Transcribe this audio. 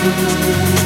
Música